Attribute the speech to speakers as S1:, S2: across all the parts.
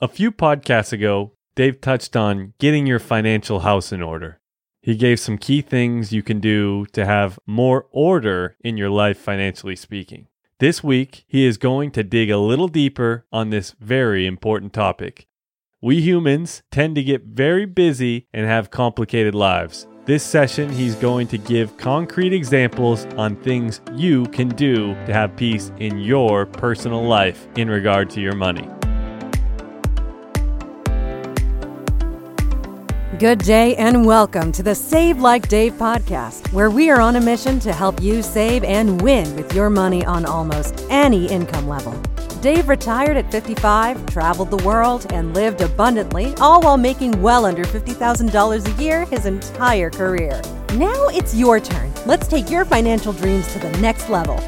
S1: A few podcasts ago, Dave touched on getting your financial house in order. He gave some key things you can do to have more order in your life, financially speaking. This week, he is going to dig a little deeper on this very important topic. We humans tend to get very busy and have complicated lives. This session, he's going to give concrete examples on things you can do to have peace in your personal life in regard to your money.
S2: Good day and welcome to the Save Like Dave podcast, where we are on a mission to help you save and win with your money on almost any income level. Dave retired at 55, traveled the world, and lived abundantly, all while making well under $50,000 a year his entire career. Now it's your turn. Let's take your financial dreams to the next level.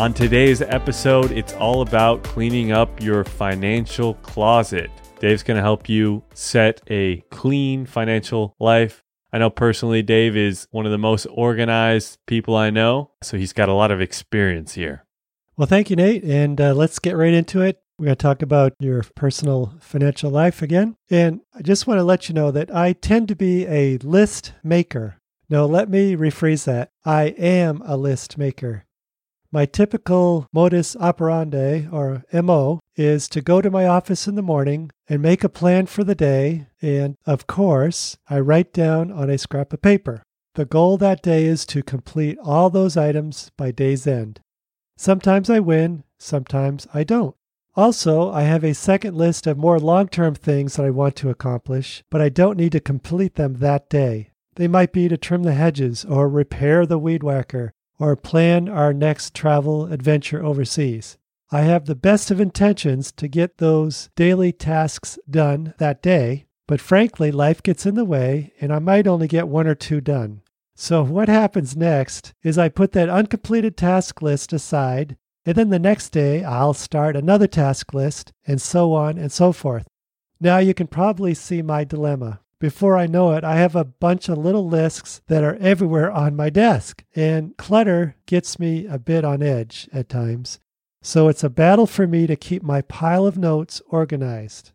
S1: On today's episode, it's all about cleaning up your financial closet. Dave's going to help you set a clean financial life. I know personally, Dave is one of the most organized people I know, so he's got a lot of experience here.
S3: Well, thank you, Nate. And uh, let's get right into it. We're going to talk about your personal financial life again. And I just want to let you know that I tend to be a list maker. No, let me rephrase that. I am a list maker. My typical modus operandi, or MO, is to go to my office in the morning and make a plan for the day. And of course, I write down on a scrap of paper. The goal that day is to complete all those items by day's end. Sometimes I win, sometimes I don't. Also, I have a second list of more long term things that I want to accomplish, but I don't need to complete them that day. They might be to trim the hedges, or repair the weed whacker, or plan our next travel adventure overseas. I have the best of intentions to get those daily tasks done that day, but frankly, life gets in the way and I might only get one or two done. So, what happens next is I put that uncompleted task list aside, and then the next day I'll start another task list, and so on and so forth. Now you can probably see my dilemma. Before I know it, I have a bunch of little lists that are everywhere on my desk, and clutter gets me a bit on edge at times. So it's a battle for me to keep my pile of notes organized.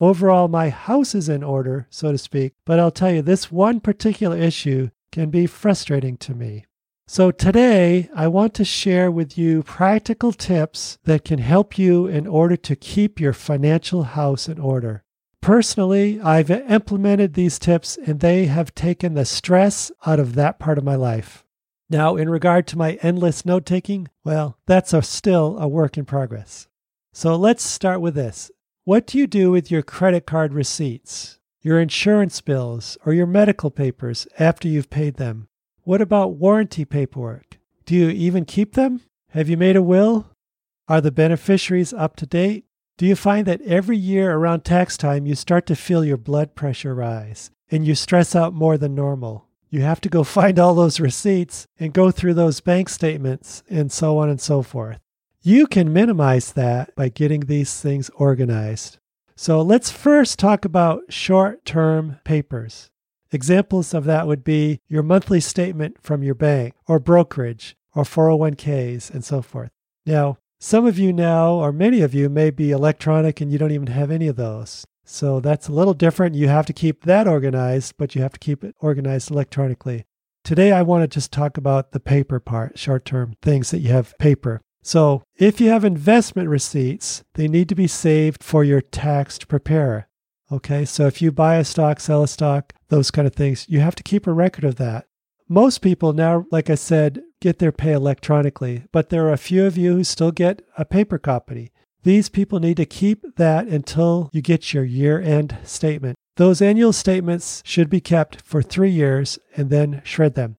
S3: Overall, my house is in order, so to speak, but I'll tell you, this one particular issue can be frustrating to me. So today, I want to share with you practical tips that can help you in order to keep your financial house in order. Personally, I've implemented these tips and they have taken the stress out of that part of my life. Now, in regard to my endless note taking, well, that's a, still a work in progress. So let's start with this. What do you do with your credit card receipts, your insurance bills, or your medical papers after you've paid them? What about warranty paperwork? Do you even keep them? Have you made a will? Are the beneficiaries up to date? Do you find that every year around tax time you start to feel your blood pressure rise and you stress out more than normal? You have to go find all those receipts and go through those bank statements and so on and so forth. You can minimize that by getting these things organized. So let's first talk about short term papers. Examples of that would be your monthly statement from your bank or brokerage or 401ks and so forth. Now, some of you now, or many of you, may be electronic and you don't even have any of those. So that's a little different. You have to keep that organized, but you have to keep it organized electronically. Today, I want to just talk about the paper part, short term things that you have paper. So, if you have investment receipts, they need to be saved for your tax preparer. Okay, so if you buy a stock, sell a stock, those kind of things, you have to keep a record of that. Most people now, like I said, get their pay electronically, but there are a few of you who still get a paper copy. These people need to keep that until you get your year end statement. Those annual statements should be kept for three years and then shred them.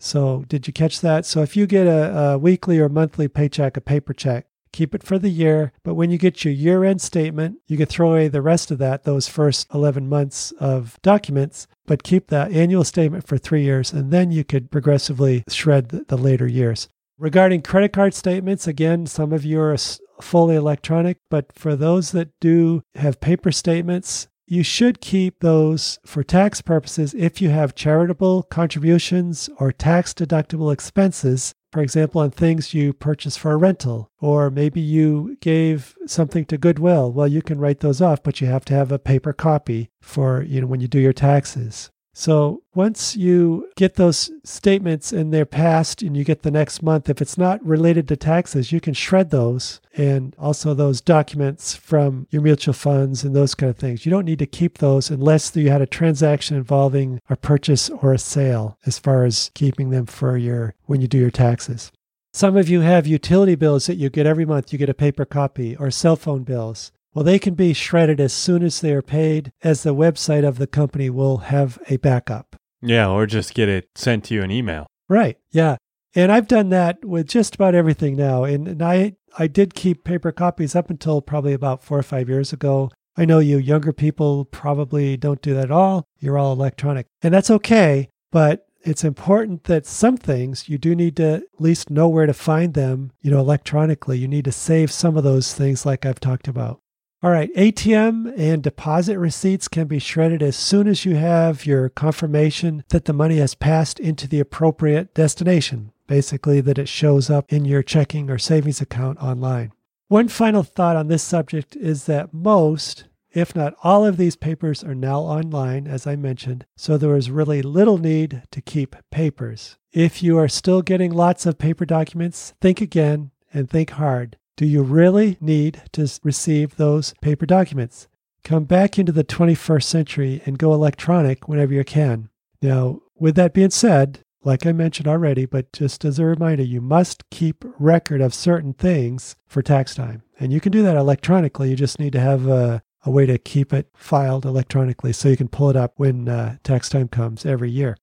S3: So, did you catch that? So, if you get a, a weekly or monthly paycheck, a paper check, keep it for the year. But when you get your year end statement, you can throw away the rest of that, those first 11 months of documents, but keep that annual statement for three years, and then you could progressively shred the, the later years. Regarding credit card statements, again, some of you are fully electronic, but for those that do have paper statements, you should keep those for tax purposes if you have charitable contributions or tax deductible expenses for example, on things you purchased for a rental, or maybe you gave something to Goodwill. Well, you can write those off, but you have to have a paper copy for, you know, when you do your taxes. So once you get those statements and they're passed and you get the next month, if it's not related to taxes, you can shred those and also those documents from your mutual funds and those kind of things. You don't need to keep those unless you had a transaction involving a purchase or a sale as far as keeping them for your when you do your taxes. Some of you have utility bills that you get every month. You get a paper copy or cell phone bills. Well, they can be shredded as soon as they are paid, as the website of the company will have a backup.
S1: Yeah, or just get it sent to you in email.
S3: Right. Yeah. And I've done that with just about everything now. And, and I, I did keep paper copies up until probably about four or five years ago. I know you younger people probably don't do that at all. You're all electronic. And that's okay. But it's important that some things you do need to at least know where to find them, you know, electronically. You need to save some of those things like I've talked about. All right, ATM and deposit receipts can be shredded as soon as you have your confirmation that the money has passed into the appropriate destination, basically, that it shows up in your checking or savings account online. One final thought on this subject is that most, if not all of these papers are now online, as I mentioned, so there is really little need to keep papers. If you are still getting lots of paper documents, think again and think hard. Do you really need to receive those paper documents? Come back into the 21st century and go electronic whenever you can. Now, with that being said, like I mentioned already, but just as a reminder, you must keep record of certain things for tax time. And you can do that electronically. You just need to have a, a way to keep it filed electronically so you can pull it up when uh, tax time comes every year.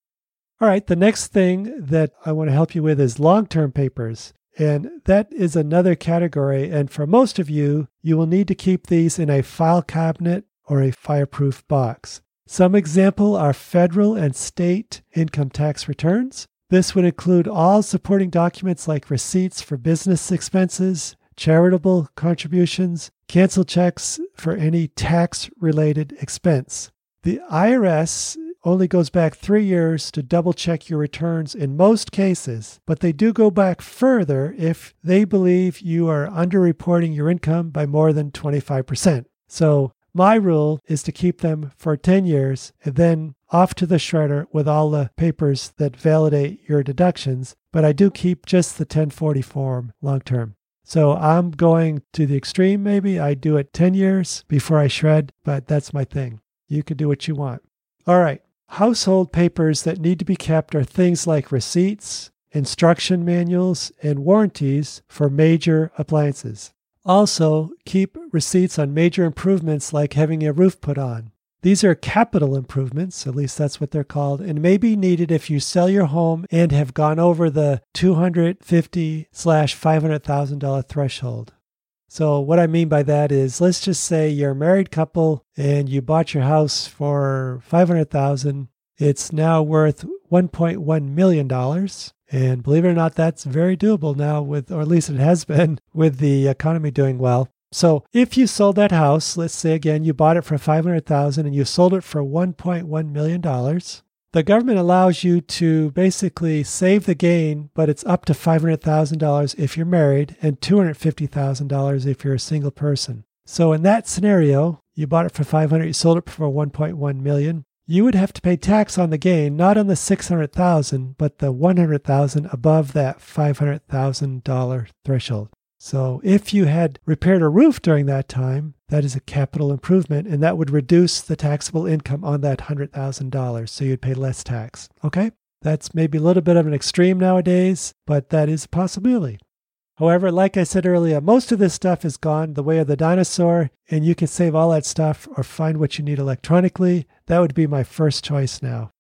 S3: All right, the next thing that I want to help you with is long term papers. And that is another category. And for most of you, you will need to keep these in a file cabinet or a fireproof box. Some example are federal and state income tax returns. This would include all supporting documents like receipts for business expenses, charitable contributions, cancel checks for any tax related expense. The IRS only goes back three years to double check your returns in most cases, but they do go back further if they believe you are underreporting your income by more than 25%. So, my rule is to keep them for 10 years and then off to the shredder with all the papers that validate your deductions, but I do keep just the 1040 form long term. So I'm going to the extreme, maybe. I do it 10 years before I shred, but that's my thing. You can do what you want. All right. Household papers that need to be kept are things like receipts, instruction manuals, and warranties for major appliances. Also, keep receipts on major improvements like having a roof put on. These are capital improvements, at least that's what they're called, and may be needed if you sell your home and have gone over the 250 slash $500,000 threshold. So what I mean by that is let's just say you're a married couple and you bought your house for 500,000. It's now worth 1.1 million dollars. And believe it or not, that's very doable now with or at least it has been with the economy doing well. So if you sold that house, let's say again you bought it for 500,000 and you sold it for 1.1 million dollars, the government allows you to basically save the gain, but it's up to $500,000 if you're married and $250,000 if you're a single person. So in that scenario, you bought it for 500, you sold it for 1.1 million. You would have to pay tax on the gain, not on the 600,000, but the 100,000 above that $500,000 threshold. So if you had repaired a roof during that time, that is a capital improvement, and that would reduce the taxable income on that $100,000. So you'd pay less tax. Okay? That's maybe a little bit of an extreme nowadays, but that is a possibility. However, like I said earlier, most of this stuff is gone the way of the dinosaur, and you can save all that stuff or find what you need electronically. That would be my first choice now.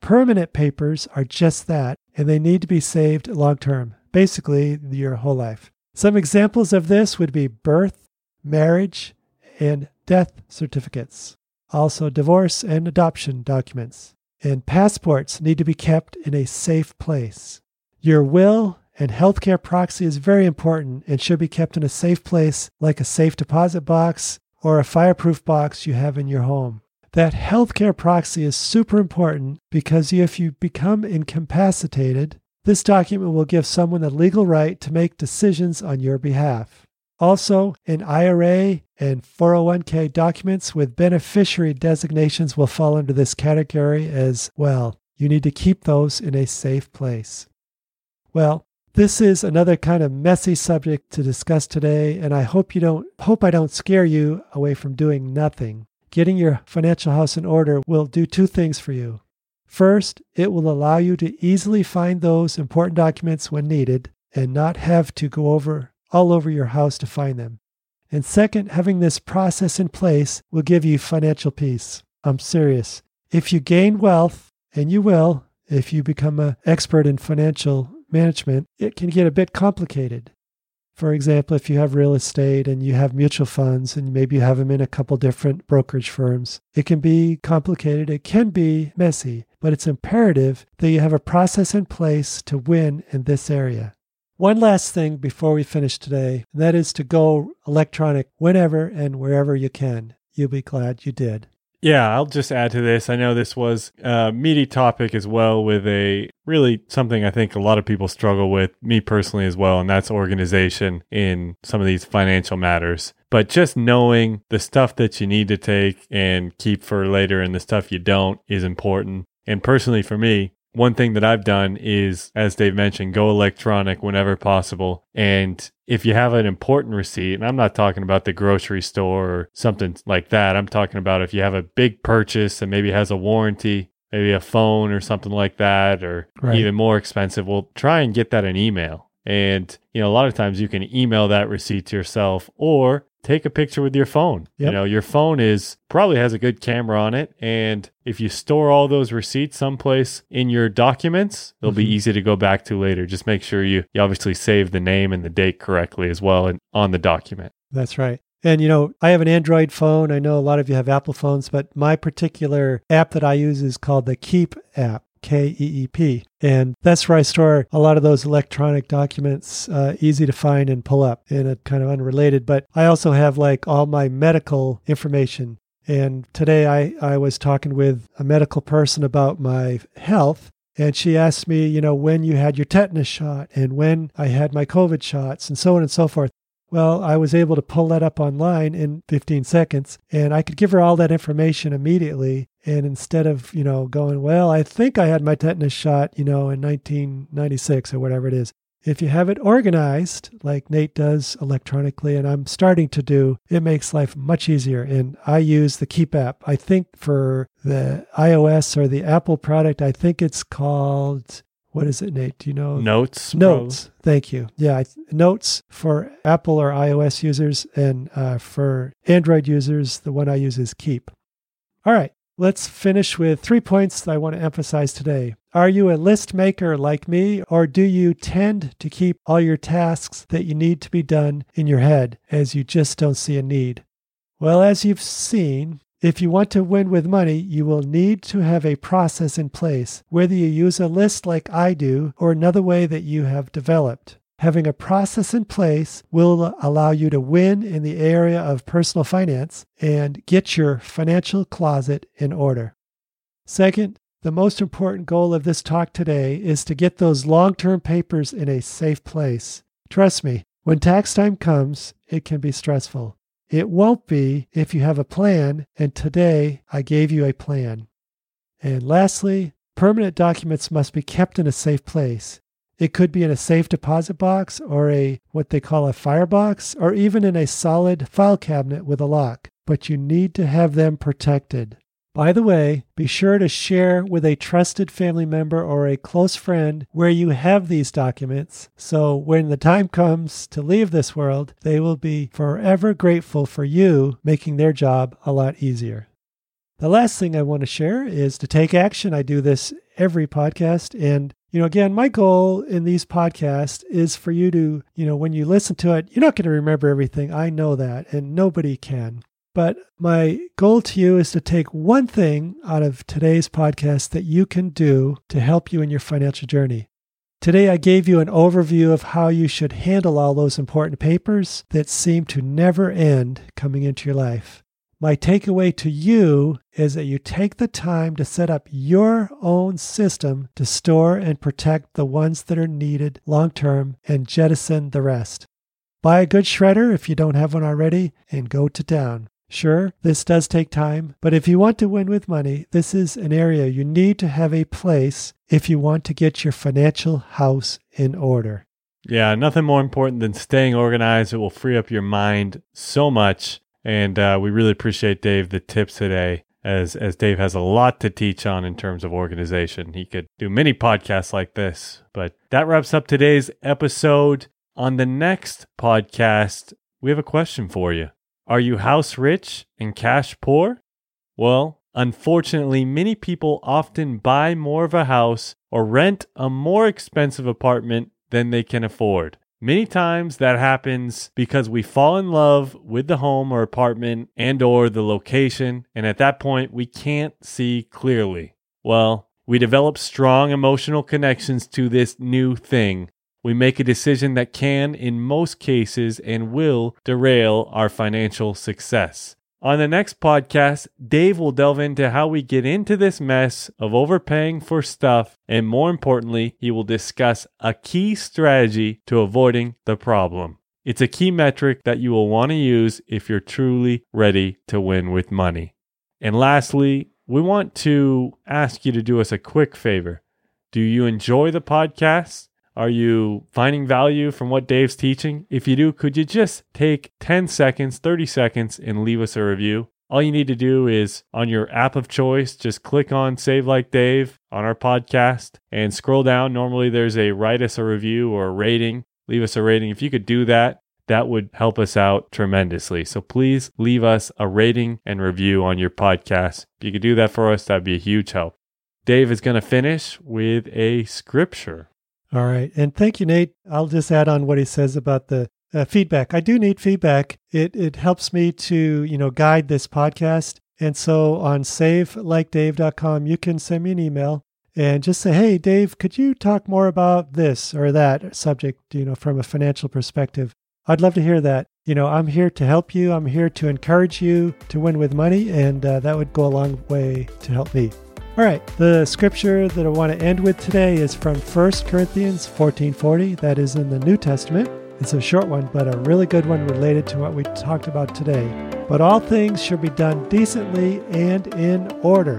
S3: Permanent papers are just that, and they need to be saved long term, basically your whole life. Some examples of this would be birth, marriage, and death certificates. Also, divorce and adoption documents. And passports need to be kept in a safe place. Your will and healthcare proxy is very important and should be kept in a safe place like a safe deposit box or a fireproof box you have in your home. That healthcare proxy is super important because if you become incapacitated, This document will give someone the legal right to make decisions on your behalf. Also, an IRA and 401k documents with beneficiary designations will fall under this category as well. You need to keep those in a safe place. Well, this is another kind of messy subject to discuss today, and I hope you don't hope I don't scare you away from doing nothing. Getting your financial house in order will do two things for you. First, it will allow you to easily find those important documents when needed and not have to go over all over your house to find them. And second, having this process in place will give you financial peace. I'm serious. If you gain wealth, and you will if you become an expert in financial management, it can get a bit complicated. For example, if you have real estate and you have mutual funds and maybe you have them in a couple different brokerage firms, it can be complicated. It can be messy, but it's imperative that you have a process in place to win in this area. One last thing before we finish today, and that is to go electronic whenever and wherever you can. You'll be glad you did.
S1: Yeah, I'll just add to this. I know this was a meaty topic as well, with a really something I think a lot of people struggle with, me personally as well, and that's organization in some of these financial matters. But just knowing the stuff that you need to take and keep for later and the stuff you don't is important. And personally, for me, one thing that I've done is, as Dave mentioned, go electronic whenever possible. And if you have an important receipt, and I'm not talking about the grocery store or something like that, I'm talking about if you have a big purchase and maybe has a warranty, maybe a phone or something like that, or right. even more expensive, well, try and get that in email. And, you know, a lot of times you can email that receipt to yourself or take a picture with your phone. Yep. You know, your phone is probably has a good camera on it. And if you store all those receipts someplace in your documents, it'll mm-hmm. be easy to go back to later. Just make sure you, you obviously save the name and the date correctly as well and on the document.
S3: That's right. And you know, I have an Android phone. I know a lot of you have Apple phones, but my particular app that I use is called the Keep app. K E E P. And that's where I store a lot of those electronic documents, uh, easy to find and pull up in a kind of unrelated. But I also have like all my medical information. And today I, I was talking with a medical person about my health. And she asked me, you know, when you had your tetanus shot and when I had my COVID shots and so on and so forth. Well, I was able to pull that up online in 15 seconds and I could give her all that information immediately. And instead of, you know, going, well, I think I had my tetanus shot, you know, in 1996 or whatever it is. If you have it organized, like Nate does electronically, and I'm starting to do, it makes life much easier. And I use the Keep app. I think for the iOS or the Apple product, I think it's called what is it, Nate? Do you know?
S1: Notes.
S3: Notes. Pro. Thank you. Yeah, notes for Apple or iOS users, and uh, for Android users, the one I use is Keep. All right, let's finish with three points I want to emphasize today. Are you a list maker like me, or do you tend to keep all your tasks that you need to be done in your head as you just don't see a need? Well, as you've seen, if you want to win with money, you will need to have a process in place, whether you use a list like I do or another way that you have developed. Having a process in place will allow you to win in the area of personal finance and get your financial closet in order. Second, the most important goal of this talk today is to get those long term papers in a safe place. Trust me, when tax time comes, it can be stressful. It won't be if you have a plan, and today I gave you a plan. And lastly, permanent documents must be kept in a safe place. It could be in a safe deposit box or a what they call a firebox or even in a solid file cabinet with a lock, but you need to have them protected. By the way, be sure to share with a trusted family member or a close friend where you have these documents so when the time comes to leave this world, they will be forever grateful for you making their job a lot easier. The last thing I want to share is to take action. I do this every podcast and you know, again, my goal in these podcasts is for you to, you know, when you listen to it, you're not going to remember everything. I know that, and nobody can. But my goal to you is to take one thing out of today's podcast that you can do to help you in your financial journey. Today, I gave you an overview of how you should handle all those important papers that seem to never end coming into your life. My takeaway to you is that you take the time to set up your own system to store and protect the ones that are needed long term and jettison the rest. Buy a good shredder if you don't have one already and go to town. Sure, this does take time, but if you want to win with money, this is an area you need to have a place if you want to get your financial house in order.
S1: Yeah, nothing more important than staying organized. It will free up your mind so much. And uh, we really appreciate Dave the tips today, as as Dave has a lot to teach on in terms of organization. He could do many podcasts like this. But that wraps up today's episode. On the next podcast, we have a question for you. Are you house rich and cash poor? Well, unfortunately, many people often buy more of a house or rent a more expensive apartment than they can afford. Many times that happens because we fall in love with the home or apartment and or the location and at that point we can't see clearly. Well, we develop strong emotional connections to this new thing we make a decision that can, in most cases, and will derail our financial success. On the next podcast, Dave will delve into how we get into this mess of overpaying for stuff, and more importantly, he will discuss a key strategy to avoiding the problem. It's a key metric that you will want to use if you're truly ready to win with money. And lastly, we want to ask you to do us a quick favor. Do you enjoy the podcast? Are you finding value from what Dave's teaching? If you do, could you just take 10 seconds, 30 seconds, and leave us a review? All you need to do is on your app of choice, just click on Save Like Dave on our podcast and scroll down. Normally, there's a write us a review or a rating. Leave us a rating. If you could do that, that would help us out tremendously. So please leave us a rating and review on your podcast. If you could do that for us, that'd be a huge help. Dave is going to finish with a scripture.
S3: All right. And thank you, Nate. I'll just add on what he says about the uh, feedback. I do need feedback. It, it helps me to, you know, guide this podcast. And so on savelikedave.com, you can send me an email and just say, hey, Dave, could you talk more about this or that subject, you know, from a financial perspective? I'd love to hear that. You know, I'm here to help you. I'm here to encourage you to win with money, and uh, that would go a long way to help me. All right, the scripture that I want to end with today is from 1 Corinthians 14:40. That is in the New Testament. It's a short one, but a really good one related to what we talked about today. But all things should be done decently and in order.